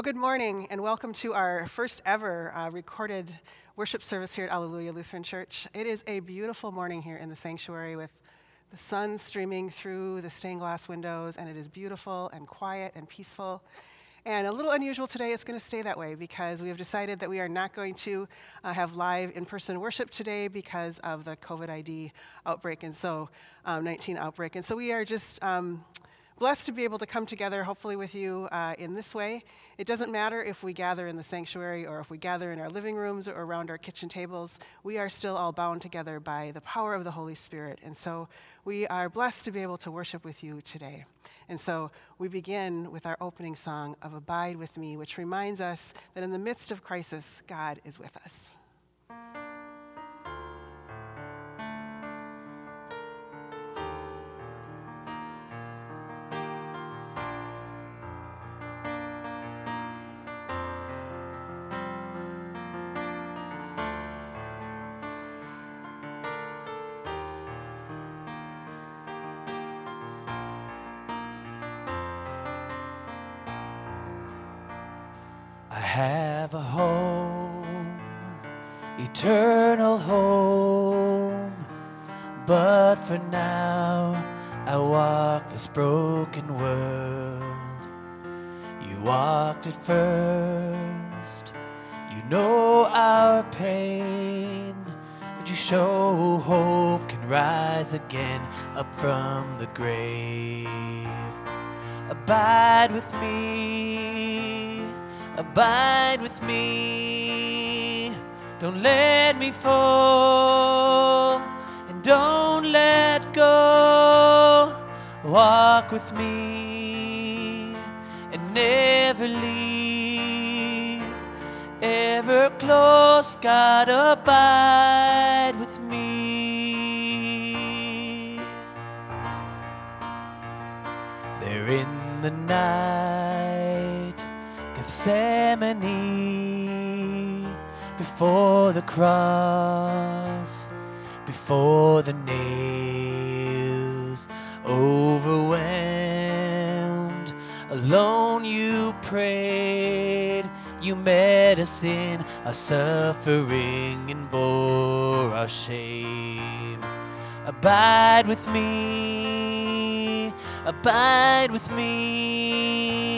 Well, good morning and welcome to our first ever uh, recorded worship service here at Alleluia Lutheran Church. It is a beautiful morning here in the sanctuary with the sun streaming through the stained glass windows, and it is beautiful and quiet and peaceful. And a little unusual today, it's going to stay that way because we have decided that we are not going to uh, have live in person worship today because of the COVID ID outbreak and so um, 19 outbreak. And so we are just um, blessed to be able to come together, hopefully, with you uh, in this way. It doesn't matter if we gather in the sanctuary or if we gather in our living rooms or around our kitchen tables, we are still all bound together by the power of the Holy Spirit. And so we are blessed to be able to worship with you today. And so we begin with our opening song of Abide with Me, which reminds us that in the midst of crisis, God is with us. Have a home, eternal home. But for now, I walk this broken world. You walked it first, you know our pain. But you show hope can rise again up from the grave. Abide with me abide with me. Don't let me fall and don't let go. Walk with me and never leave. Ever close, God, abide with me. There in the night Gethsemane, before the cross, before the nails, overwhelmed, alone you prayed. You met us in our suffering and bore our shame. Abide with me, abide with me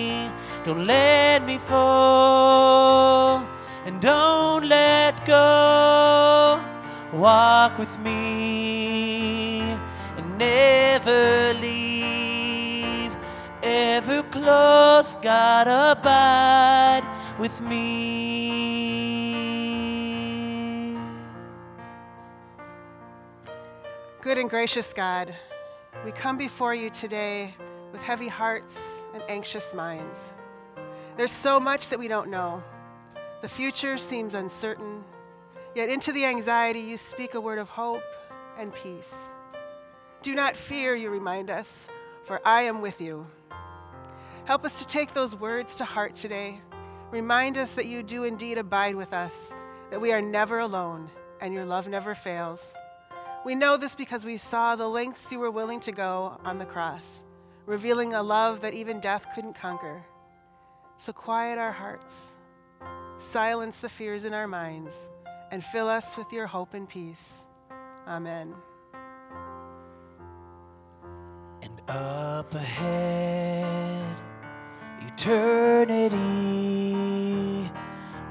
don't let me fall and don't let go. Walk with me and never leave. Ever close, God, abide with me. Good and gracious God, we come before you today with heavy hearts and anxious minds. There's so much that we don't know. The future seems uncertain, yet into the anxiety you speak a word of hope and peace. Do not fear, you remind us, for I am with you. Help us to take those words to heart today. Remind us that you do indeed abide with us, that we are never alone, and your love never fails. We know this because we saw the lengths you were willing to go on the cross, revealing a love that even death couldn't conquer. So quiet our hearts, silence the fears in our minds, and fill us with your hope and peace. Amen. And up ahead, eternity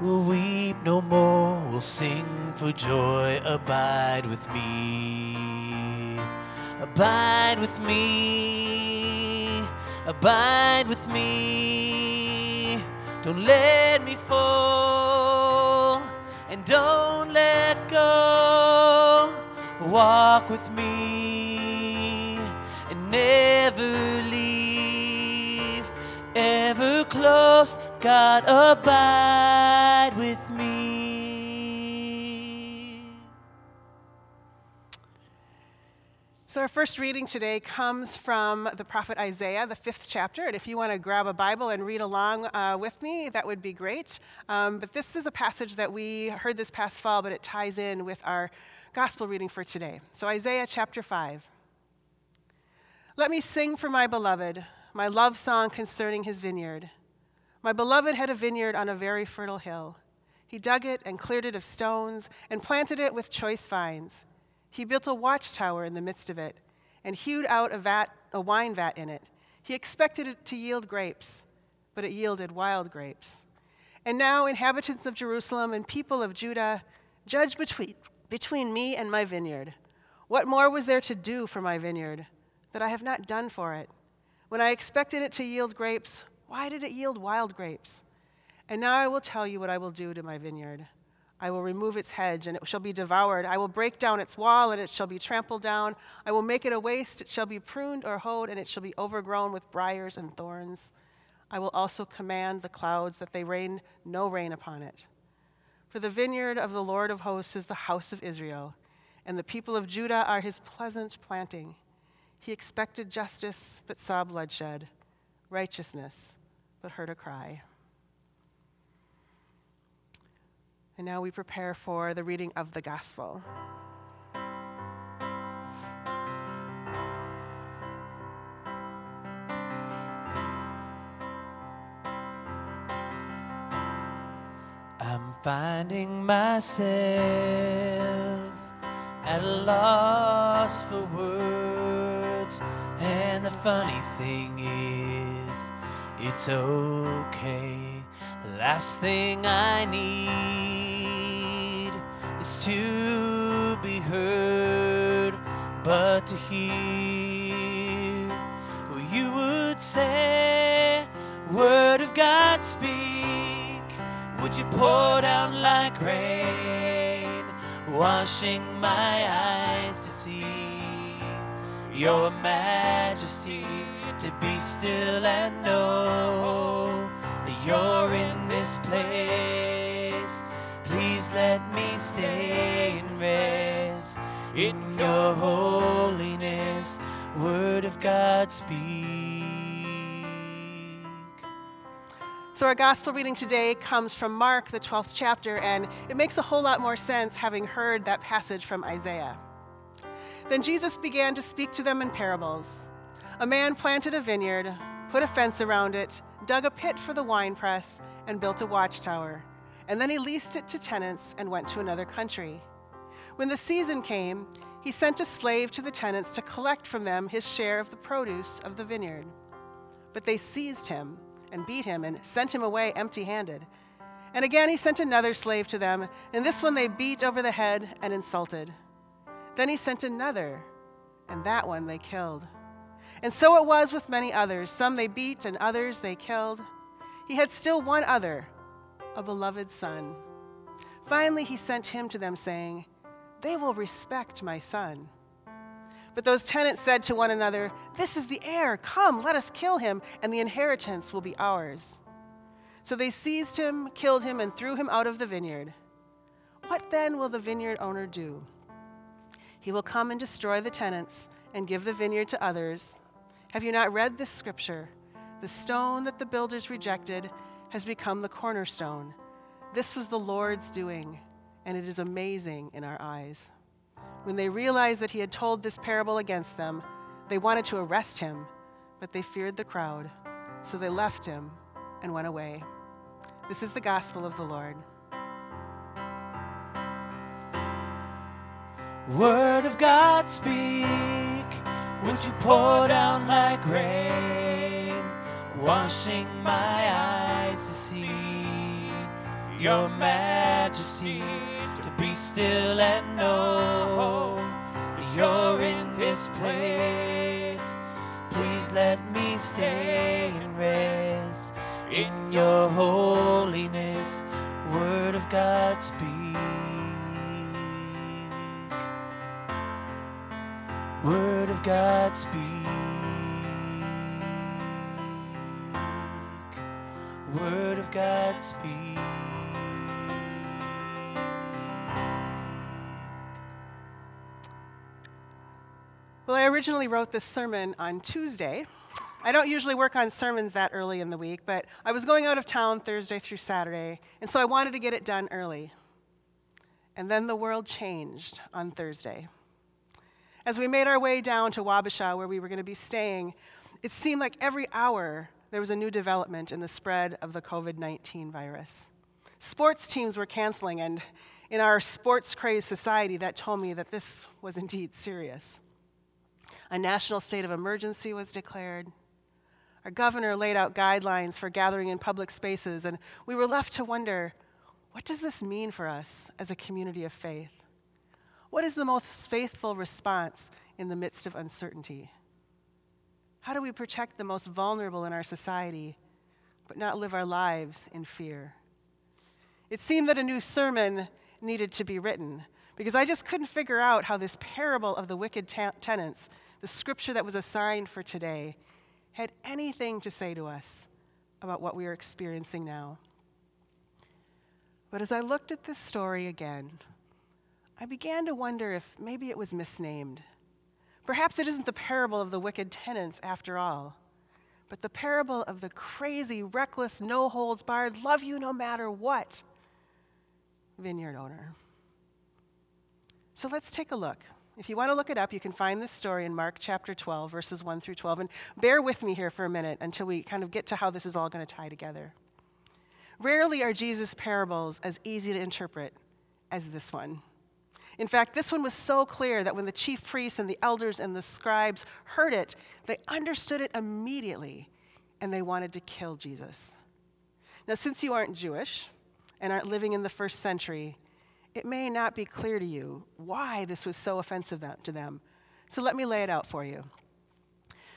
We'll weep no more, we'll sing for joy. Abide with me, abide with me, abide with me. Don't let me fall and don't let go. Walk with me and never leave. Ever close, God, abide So, our first reading today comes from the prophet Isaiah, the fifth chapter. And if you want to grab a Bible and read along uh, with me, that would be great. Um, but this is a passage that we heard this past fall, but it ties in with our gospel reading for today. So, Isaiah chapter 5. Let me sing for my beloved, my love song concerning his vineyard. My beloved had a vineyard on a very fertile hill. He dug it and cleared it of stones and planted it with choice vines. He built a watchtower in the midst of it and hewed out a, vat, a wine vat in it. He expected it to yield grapes, but it yielded wild grapes. And now, inhabitants of Jerusalem and people of Judah, judge between, between me and my vineyard. What more was there to do for my vineyard that I have not done for it? When I expected it to yield grapes, why did it yield wild grapes? And now I will tell you what I will do to my vineyard. I will remove its hedge, and it shall be devoured. I will break down its wall, and it shall be trampled down. I will make it a waste. It shall be pruned or hoed, and it shall be overgrown with briers and thorns. I will also command the clouds that they rain no rain upon it. For the vineyard of the Lord of hosts is the house of Israel, and the people of Judah are his pleasant planting. He expected justice, but saw bloodshed, righteousness, but heard a cry. And now we prepare for the reading of the gospel. I'm finding myself at a loss for words, and the funny thing is, it's okay. The last thing I need is to be heard, but to hear what you would say, word of God speak. Would you pour down like rain, washing my eyes to see your majesty, to be still and know that you're in this place. Please let me stay and rest in your holiness. Word of God speak. So, our gospel reading today comes from Mark, the 12th chapter, and it makes a whole lot more sense having heard that passage from Isaiah. Then Jesus began to speak to them in parables. A man planted a vineyard, put a fence around it, dug a pit for the winepress, and built a watchtower. And then he leased it to tenants and went to another country. When the season came, he sent a slave to the tenants to collect from them his share of the produce of the vineyard. But they seized him and beat him and sent him away empty handed. And again he sent another slave to them, and this one they beat over the head and insulted. Then he sent another, and that one they killed. And so it was with many others. Some they beat, and others they killed. He had still one other, a beloved son. Finally, he sent him to them, saying, They will respect my son. But those tenants said to one another, This is the heir. Come, let us kill him, and the inheritance will be ours. So they seized him, killed him, and threw him out of the vineyard. What then will the vineyard owner do? He will come and destroy the tenants and give the vineyard to others. Have you not read this scripture? The stone that the builders rejected has become the cornerstone. This was the Lord's doing, and it is amazing in our eyes. When they realized that he had told this parable against them, they wanted to arrest him, but they feared the crowd. So they left him and went away. This is the gospel of the Lord. Word of God speak, would you pour down like rain, washing my eyes to see your majesty, to be still and know you're in this place. Please let me stay and rest in your holiness. Word of God speak. Word of God speak. Word of God speak. Well, I originally wrote this sermon on Tuesday. I don't usually work on sermons that early in the week, but I was going out of town Thursday through Saturday, and so I wanted to get it done early. And then the world changed on Thursday. As we made our way down to Wabasha, where we were going to be staying, it seemed like every hour there was a new development in the spread of the COVID 19 virus. Sports teams were canceling, and in our sports crazed society, that told me that this was indeed serious. A national state of emergency was declared. Our governor laid out guidelines for gathering in public spaces, and we were left to wonder what does this mean for us as a community of faith? What is the most faithful response in the midst of uncertainty? How do we protect the most vulnerable in our society, but not live our lives in fear? It seemed that a new sermon needed to be written because I just couldn't figure out how this parable of the wicked ta- tenants, the scripture that was assigned for today, had anything to say to us about what we are experiencing now. But as I looked at this story again, I began to wonder if maybe it was misnamed. Perhaps it isn't the parable of the wicked tenants after all, but the parable of the crazy, reckless, no holds barred, love you no matter what vineyard owner. So let's take a look. If you want to look it up, you can find this story in Mark chapter 12, verses 1 through 12. And bear with me here for a minute until we kind of get to how this is all going to tie together. Rarely are Jesus' parables as easy to interpret as this one. In fact, this one was so clear that when the chief priests and the elders and the scribes heard it, they understood it immediately and they wanted to kill Jesus. Now, since you aren't Jewish and aren't living in the first century, it may not be clear to you why this was so offensive to them. So let me lay it out for you.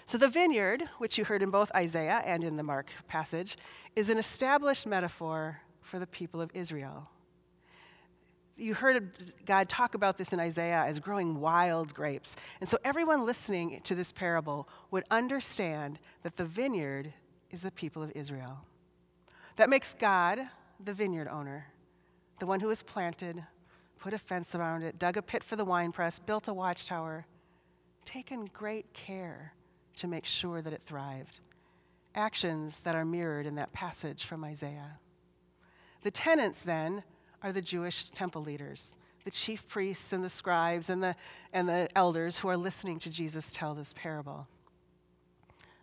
So, the vineyard, which you heard in both Isaiah and in the Mark passage, is an established metaphor for the people of Israel. You heard God talk about this in Isaiah as growing wild grapes. And so, everyone listening to this parable would understand that the vineyard is the people of Israel. That makes God the vineyard owner the one who has planted, put a fence around it, dug a pit for the winepress, built a watchtower, taken great care to make sure that it thrived. Actions that are mirrored in that passage from Isaiah. The tenants, then, are the Jewish temple leaders, the chief priests and the scribes and the, and the elders who are listening to Jesus tell this parable.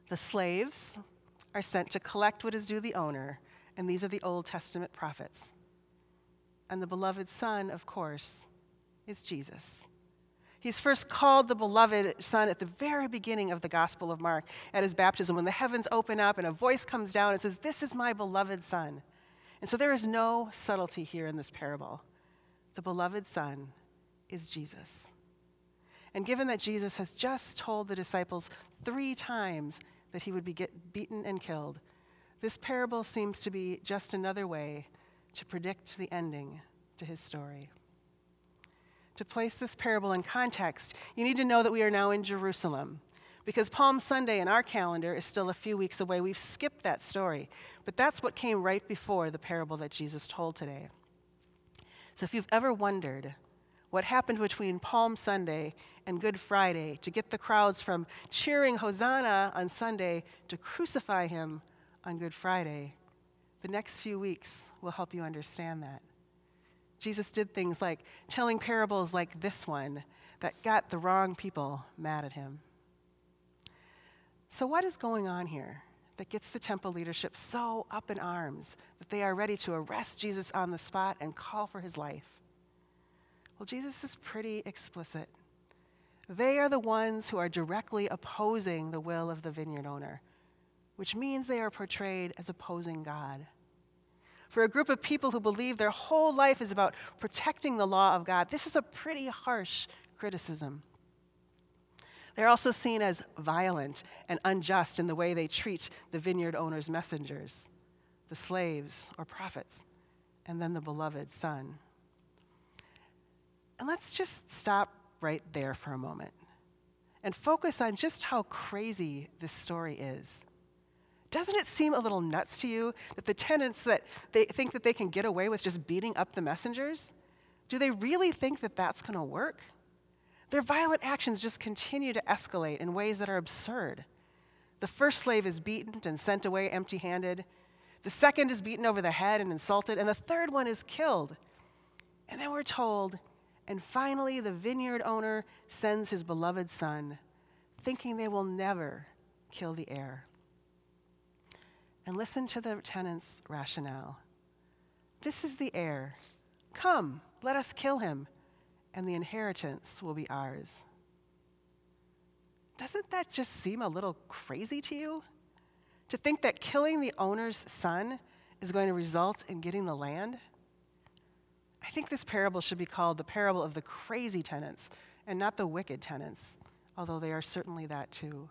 The slaves are sent to collect what is due the owner, and these are the Old Testament prophets. And the beloved Son, of course, is Jesus. He's first called the beloved Son at the very beginning of the Gospel of Mark at his baptism when the heavens open up and a voice comes down and says, This is my beloved Son. And so there is no subtlety here in this parable. The beloved Son is Jesus. And given that Jesus has just told the disciples three times that he would be beaten and killed, this parable seems to be just another way to predict the ending to his story. To place this parable in context, you need to know that we are now in Jerusalem. Because Palm Sunday in our calendar is still a few weeks away. We've skipped that story. But that's what came right before the parable that Jesus told today. So if you've ever wondered what happened between Palm Sunday and Good Friday to get the crowds from cheering Hosanna on Sunday to crucify him on Good Friday, the next few weeks will help you understand that. Jesus did things like telling parables like this one that got the wrong people mad at him. So, what is going on here that gets the temple leadership so up in arms that they are ready to arrest Jesus on the spot and call for his life? Well, Jesus is pretty explicit. They are the ones who are directly opposing the will of the vineyard owner which means they are portrayed as opposing God. For a group of people who believe their whole life is about protecting the law of God, this is a pretty harsh criticism. They're also seen as violent and unjust in the way they treat the vineyard owner's messengers, the slaves or prophets, and then the beloved son. And let's just stop right there for a moment and focus on just how crazy this story is doesn't it seem a little nuts to you that the tenants that they think that they can get away with just beating up the messengers do they really think that that's going to work their violent actions just continue to escalate in ways that are absurd. The first slave is beaten and sent away empty handed the second is beaten over the head and insulted and the third one is killed. And then we're told and finally the vineyard owner sends his beloved son thinking they will never kill the heir. And listen to the tenant's rationale. This is the heir. Come, let us kill him, and the inheritance will be ours. Doesn't that just seem a little crazy to you? To think that killing the owner's son is going to result in getting the land? I think this parable should be called the parable of the crazy tenants and not the wicked tenants, although they are certainly that too.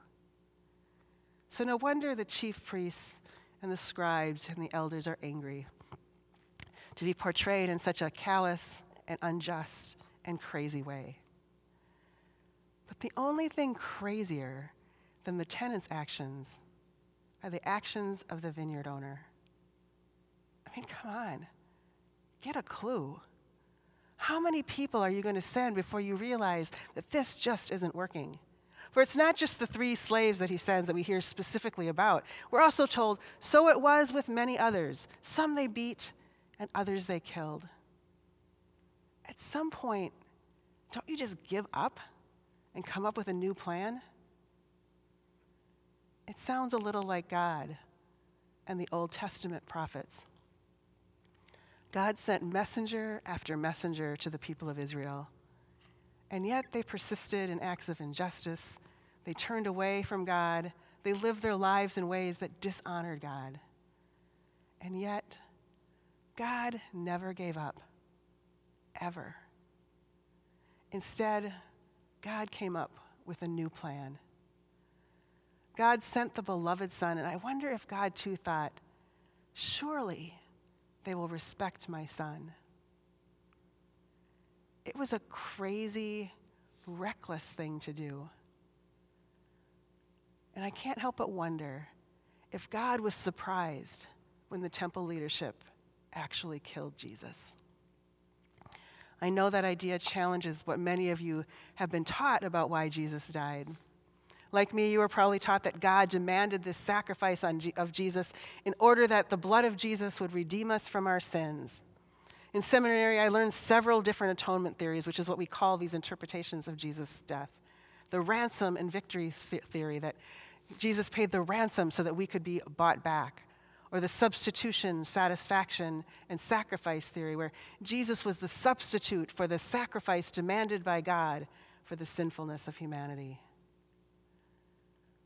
So, no wonder the chief priests and the scribes and the elders are angry to be portrayed in such a callous and unjust and crazy way. But the only thing crazier than the tenant's actions are the actions of the vineyard owner. I mean, come on, get a clue. How many people are you going to send before you realize that this just isn't working? For it's not just the three slaves that he sends that we hear specifically about. We're also told, so it was with many others. Some they beat, and others they killed. At some point, don't you just give up and come up with a new plan? It sounds a little like God and the Old Testament prophets. God sent messenger after messenger to the people of Israel. And yet they persisted in acts of injustice. They turned away from God. They lived their lives in ways that dishonored God. And yet, God never gave up, ever. Instead, God came up with a new plan. God sent the beloved Son, and I wonder if God too thought, surely they will respect my son. It was a crazy, reckless thing to do. And I can't help but wonder if God was surprised when the temple leadership actually killed Jesus. I know that idea challenges what many of you have been taught about why Jesus died. Like me, you were probably taught that God demanded this sacrifice of Jesus in order that the blood of Jesus would redeem us from our sins. In seminary, I learned several different atonement theories, which is what we call these interpretations of Jesus' death. The ransom and victory theory, that Jesus paid the ransom so that we could be bought back. Or the substitution, satisfaction, and sacrifice theory, where Jesus was the substitute for the sacrifice demanded by God for the sinfulness of humanity.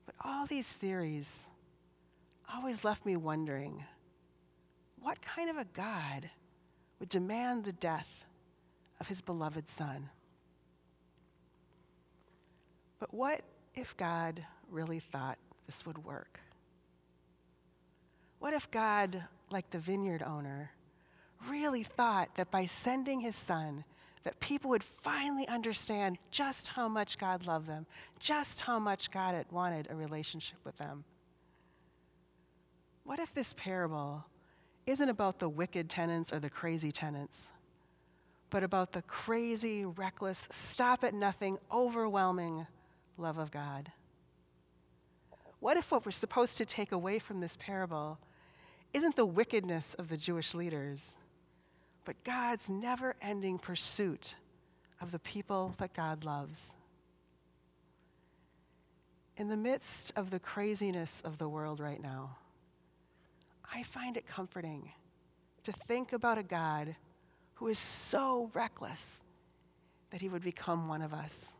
But all these theories always left me wondering what kind of a God would demand the death of his beloved Son? But what if God really thought this would work? What if God, like the vineyard owner, really thought that by sending his son that people would finally understand just how much God loved them, just how much God had wanted a relationship with them. What if this parable isn't about the wicked tenants or the crazy tenants, but about the crazy, reckless, stop at nothing, overwhelming love of God? What if what we're supposed to take away from this parable isn't the wickedness of the Jewish leaders? but God's never ending pursuit of the people that God loves. In the midst of the craziness of the world right now, I find it comforting to think about a God who is so reckless that he would become one of us,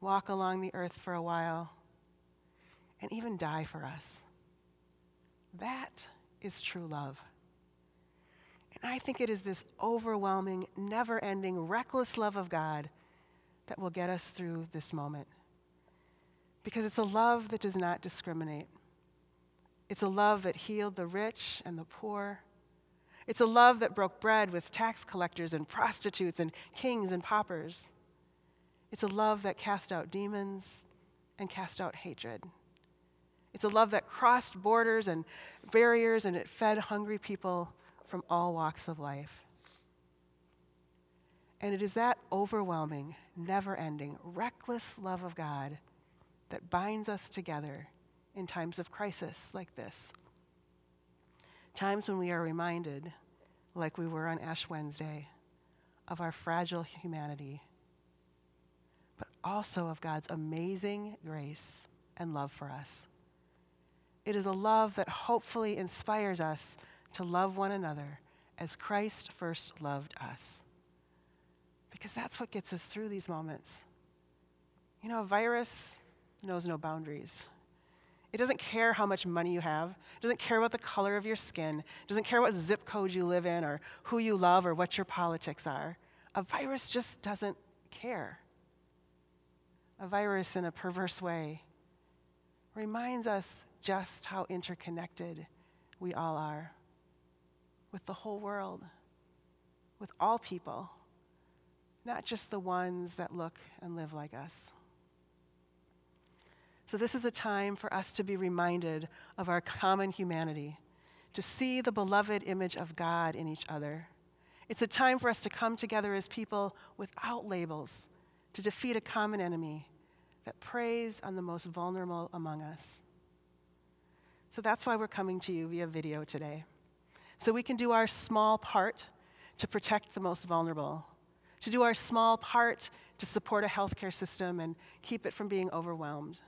walk along the earth for a while, and even die for us. That is true love. And I think it is this overwhelming, never ending, reckless love of God that will get us through this moment. Because it's a love that does not discriminate. It's a love that healed the rich and the poor. It's a love that broke bread with tax collectors and prostitutes and kings and paupers. It's a love that cast out demons and cast out hatred. It's a love that crossed borders and barriers and it fed hungry people from all walks of life. And it is that overwhelming, never ending, reckless love of God that binds us together in times of crisis like this. Times when we are reminded, like we were on Ash Wednesday, of our fragile humanity, but also of God's amazing grace and love for us. It is a love that hopefully inspires us to love one another as Christ first loved us. Because that's what gets us through these moments. You know, a virus knows no boundaries. It doesn't care how much money you have. It doesn't care about the color of your skin. It doesn't care what zip code you live in or who you love or what your politics are. A virus just doesn't care. A virus, in a perverse way, reminds us just how interconnected we all are with the whole world, with all people, not just the ones that look and live like us. So, this is a time for us to be reminded of our common humanity, to see the beloved image of God in each other. It's a time for us to come together as people without labels to defeat a common enemy that preys on the most vulnerable among us. So that's why we're coming to you via video today. So we can do our small part to protect the most vulnerable, to do our small part to support a healthcare system and keep it from being overwhelmed.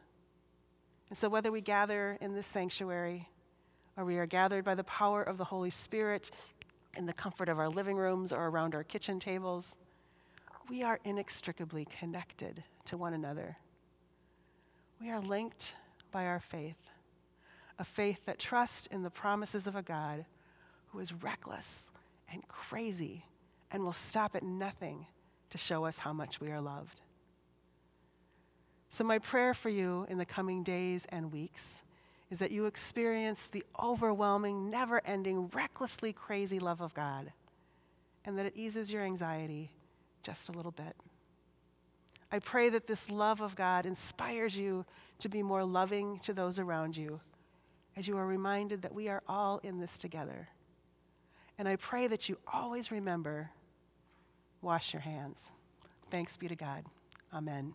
And so, whether we gather in this sanctuary or we are gathered by the power of the Holy Spirit in the comfort of our living rooms or around our kitchen tables, we are inextricably connected to one another. We are linked by our faith, a faith that trusts in the promises of a God who is reckless and crazy and will stop at nothing to show us how much we are loved. So, my prayer for you in the coming days and weeks is that you experience the overwhelming, never ending, recklessly crazy love of God, and that it eases your anxiety just a little bit. I pray that this love of God inspires you to be more loving to those around you as you are reminded that we are all in this together. And I pray that you always remember wash your hands. Thanks be to God. Amen.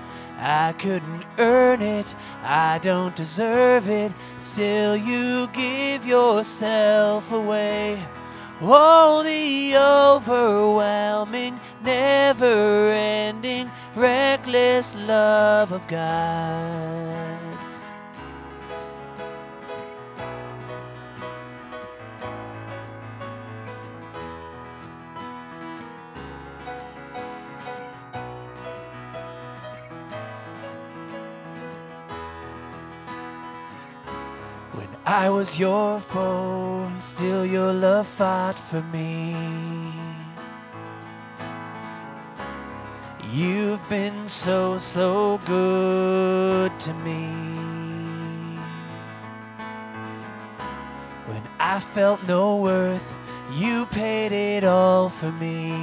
I couldn't earn it, I don't deserve it. Still, you give yourself away. Oh, the overwhelming, never ending, reckless love of God. I was your foe, still your love fought for me. You've been so, so good to me. When I felt no worth, you paid it all for me.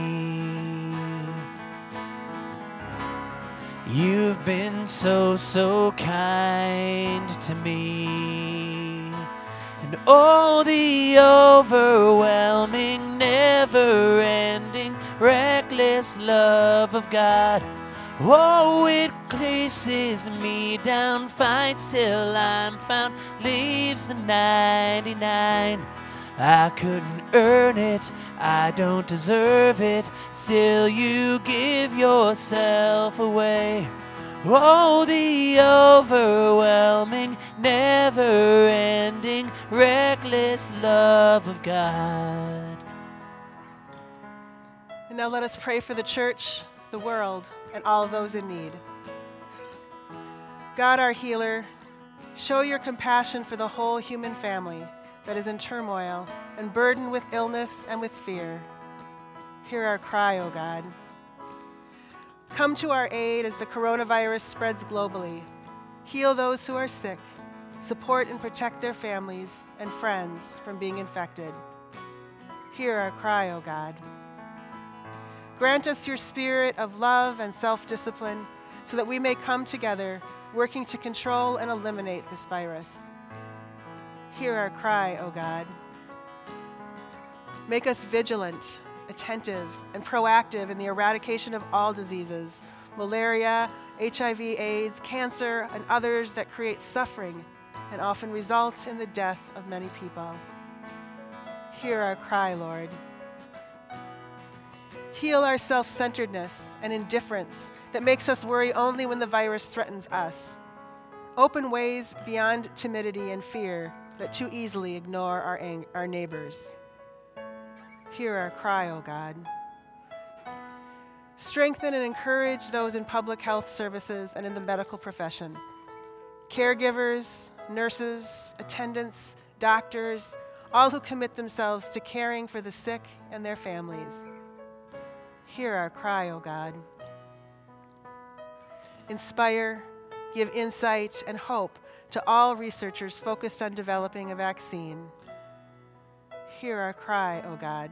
You've been so, so kind to me. And oh, the overwhelming, never ending, reckless love of God. Oh, it chases me down, fights till I'm found, leaves the 99. I couldn't earn it, I don't deserve it. Still, you give yourself away. Oh, the overwhelming, never ending, reckless love of God. And Now let us pray for the church, the world, and all those in need. God, our healer, show your compassion for the whole human family that is in turmoil and burdened with illness and with fear. Hear our cry, O God. Come to our aid as the coronavirus spreads globally. Heal those who are sick, support and protect their families and friends from being infected. Hear our cry, O God. Grant us your spirit of love and self discipline so that we may come together working to control and eliminate this virus. Hear our cry, O God. Make us vigilant, attentive, and proactive in the eradication of all diseases malaria, HIV, AIDS, cancer, and others that create suffering and often result in the death of many people. Hear our cry, Lord. Heal our self centeredness and indifference that makes us worry only when the virus threatens us. Open ways beyond timidity and fear that too easily ignore our, ang- our neighbors. Hear our cry, O God. Strengthen and encourage those in public health services and in the medical profession caregivers, nurses, attendants, doctors, all who commit themselves to caring for the sick and their families. Hear our cry, O God. Inspire, give insight and hope to all researchers focused on developing a vaccine. Hear our cry, O God.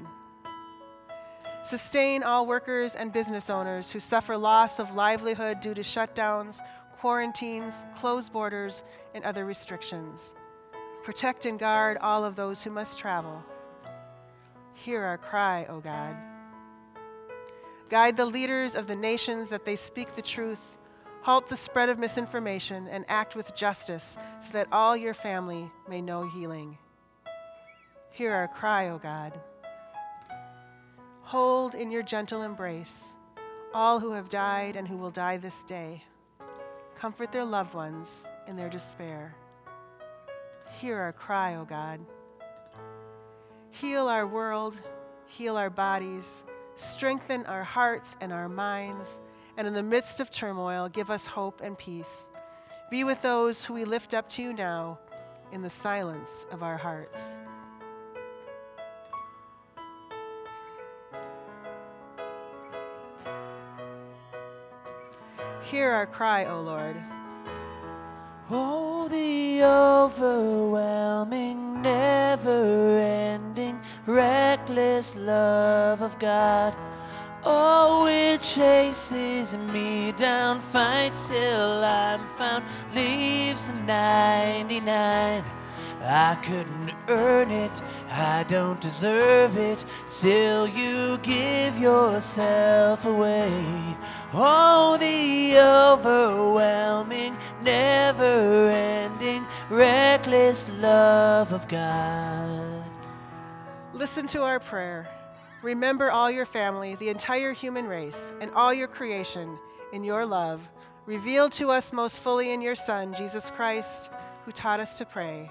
Sustain all workers and business owners who suffer loss of livelihood due to shutdowns, quarantines, closed borders, and other restrictions. Protect and guard all of those who must travel. Hear our cry, O God. Guide the leaders of the nations that they speak the truth halt the spread of misinformation, and act with justice so that all your family may know healing. Hear our cry, O God. Hold in your gentle embrace all who have died and who will die this day. Comfort their loved ones in their despair. Hear our cry, O God. Heal our world, heal our bodies, strengthen our hearts and our minds and in the midst of turmoil, give us hope and peace. Be with those who we lift up to you now in the silence of our hearts. Hear our cry, O Lord. Oh, the overwhelming, never ending, reckless love of God. Oh, it chases me down, fights till I'm found, leaves the 99. I couldn't earn it, I don't deserve it, still you give yourself away. Oh, the overwhelming, never ending, reckless love of God. Listen to our prayer. Remember all your family, the entire human race, and all your creation in your love, revealed to us most fully in your Son, Jesus Christ, who taught us to pray.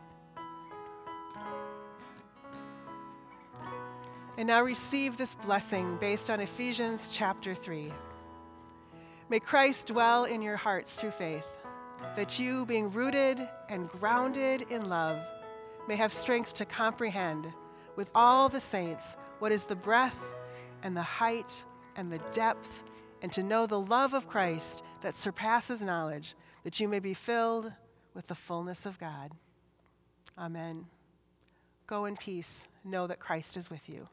And now receive this blessing based on Ephesians chapter 3. May Christ dwell in your hearts through faith, that you, being rooted and grounded in love, may have strength to comprehend with all the saints what is the breadth and the height and the depth, and to know the love of Christ that surpasses knowledge, that you may be filled with the fullness of God. Amen. Go in peace. Know that Christ is with you.